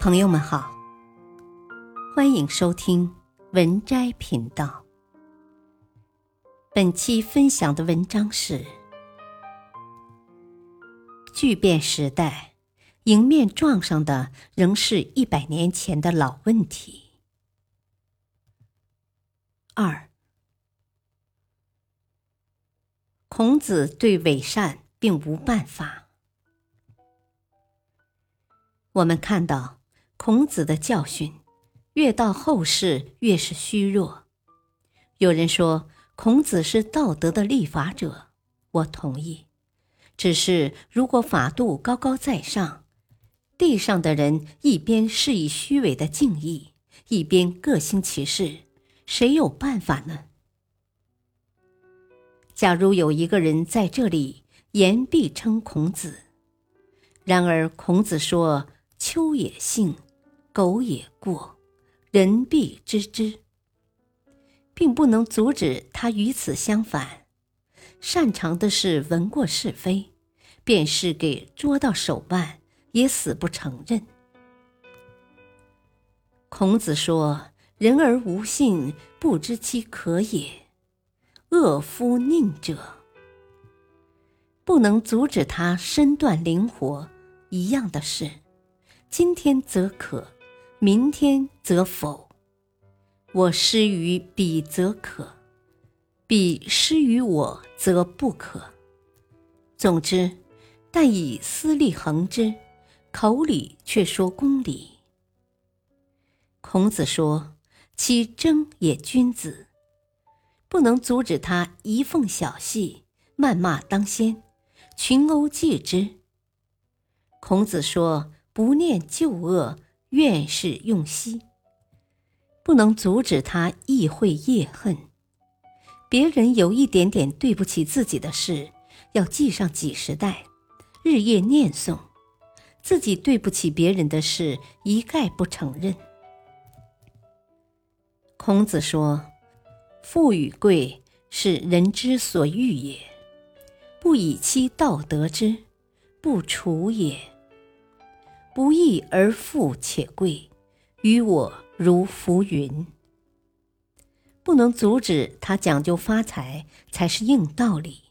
朋友们好，欢迎收听文摘频道。本期分享的文章是：巨变时代，迎面撞上的仍是一百年前的老问题。二，孔子对伪善并无办法。我们看到。孔子的教训，越到后世越是虚弱。有人说孔子是道德的立法者，我同意。只是如果法度高高在上，地上的人一边是以虚伪的敬意，一边各行其事，谁有办法呢？假如有一个人在这里言必称孔子，然而孔子说：“秋也幸。”狗也过，人必知之，并不能阻止他与此相反。擅长的是闻过是非，便是给捉到手腕，也死不承认。孔子说：“人而无信，不知其可也。恶夫佞者，不能阻止他身段灵活。一样的事，今天则可。”明天则否，我施于彼则可，彼施于我则不可。总之，但以私利衡之，口里却说公理。孔子说：“其争也君子，不能阻止他一缝小细，谩骂当先，群殴继之。”孔子说：“不念旧恶。”愿是用息，不能阻止他意会业恨。别人有一点点对不起自己的事，要记上几十代，日夜念诵；自己对不起别人的事，一概不承认。孔子说：“富与贵，是人之所欲也；不以其道得之，不处也。”不义而富且贵，于我如浮云。不能阻止他讲究发财，才是硬道理。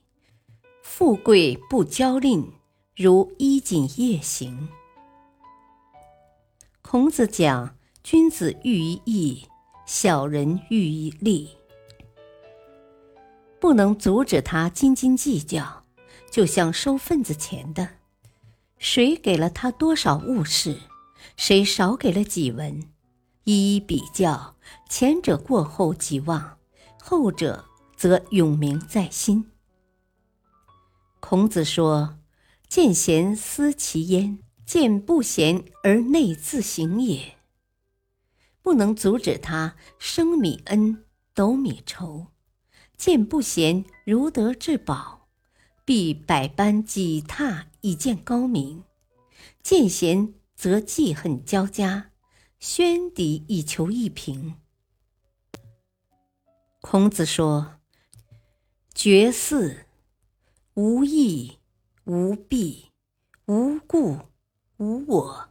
富贵不骄吝，如衣锦夜行。孔子讲：君子喻于义，小人喻于利。不能阻止他斤斤计较，就像收份子钱的。谁给了他多少物事，谁少给了几文，一一比较，前者过后即忘，后者则永铭在心。孔子说：“见贤思齐焉，见不贤而内自省也。”不能阻止他升米恩，斗米仇；见不贤如得至宝。必百般挤踏以见高明，见贤则记恨交加，宣敌以求一平。孔子说：“绝嗣，无义，无弊，无故，无我。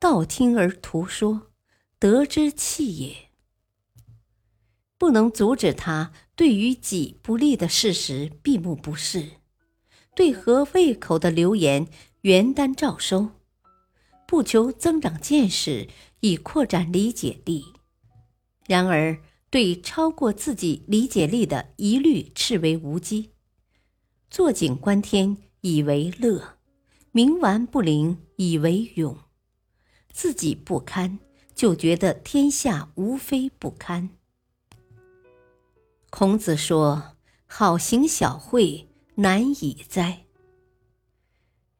道听而图说，得之气也。”不能阻止他对于己不利的事实闭目不视，对合胃口的流言原单照收，不求增长见识以扩展理解力，然而对超过自己理解力的一律视为无稽，坐井观天以为乐，冥顽不灵以为勇，自己不堪就觉得天下无非不堪。孔子说：“好行小惠，难以哉。”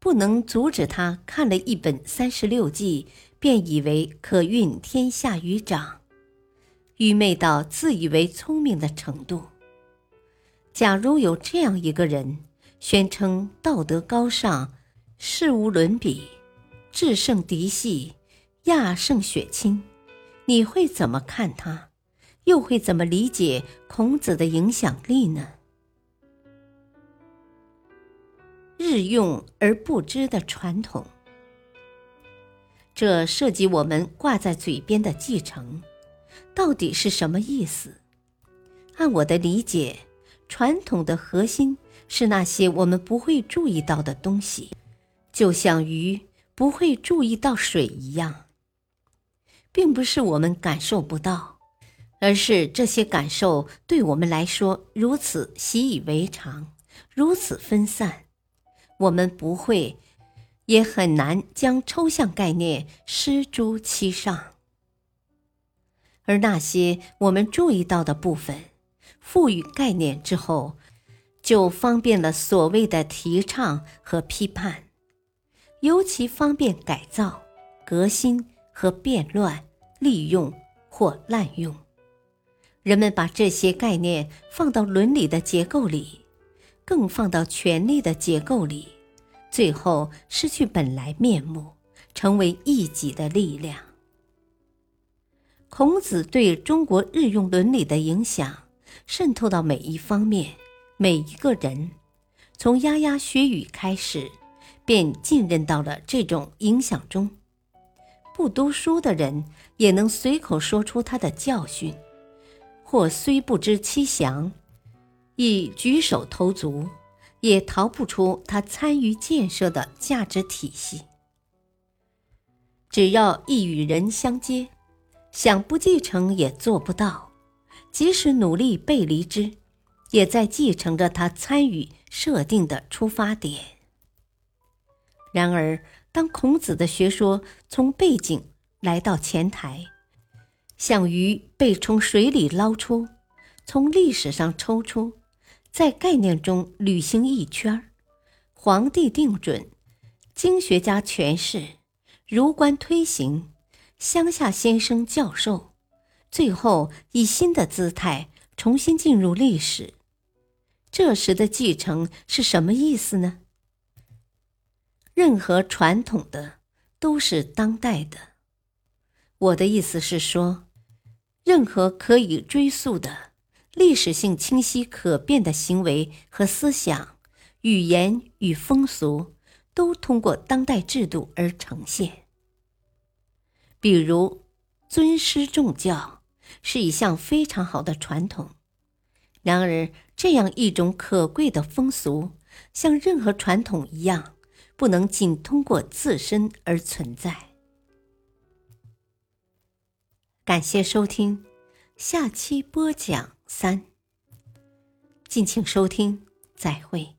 不能阻止他看了一本三十六计，便以为可运天下于掌，愚昧到自以为聪明的程度。假如有这样一个人，宣称道德高尚，事无伦比，智胜嫡系，亚胜血亲，你会怎么看他？又会怎么理解孔子的影响力呢？日用而不知的传统，这涉及我们挂在嘴边的继承，到底是什么意思？按我的理解，传统的核心是那些我们不会注意到的东西，就像鱼不会注意到水一样，并不是我们感受不到，而是这些感受对我们来说如此习以为常，如此分散，我们不会。也很难将抽象概念施诸其上，而那些我们注意到的部分，赋予概念之后，就方便了所谓的提倡和批判，尤其方便改造、革新和变乱、利用或滥用。人们把这些概念放到伦理的结构里，更放到权力的结构里。最后失去本来面目，成为一己的力量。孔子对中国日用伦理的影响渗透到每一方面、每一个人，从牙牙学语开始，便浸润到了这种影响中。不读书的人也能随口说出他的教训，或虽不知其详，亦举手投足。也逃不出他参与建设的价值体系。只要一与人相接，想不继承也做不到；即使努力背离之，也在继承着他参与设定的出发点。然而，当孔子的学说从背景来到前台，像鱼被从水里捞出，从历史上抽出。在概念中旅行一圈儿皇帝定准，经学家诠释，儒官推行，乡下先生教授，最后以新的姿态重新进入历史。这时的继承是什么意思呢？任何传统的都是当代的。我的意思是说，任何可以追溯的。历史性清晰可辨的行为和思想、语言与风俗，都通过当代制度而呈现。比如，尊师重教是一项非常好的传统。然而，这样一种可贵的风俗，像任何传统一样，不能仅通过自身而存在。感谢收听，下期播讲。三，敬请收听，再会。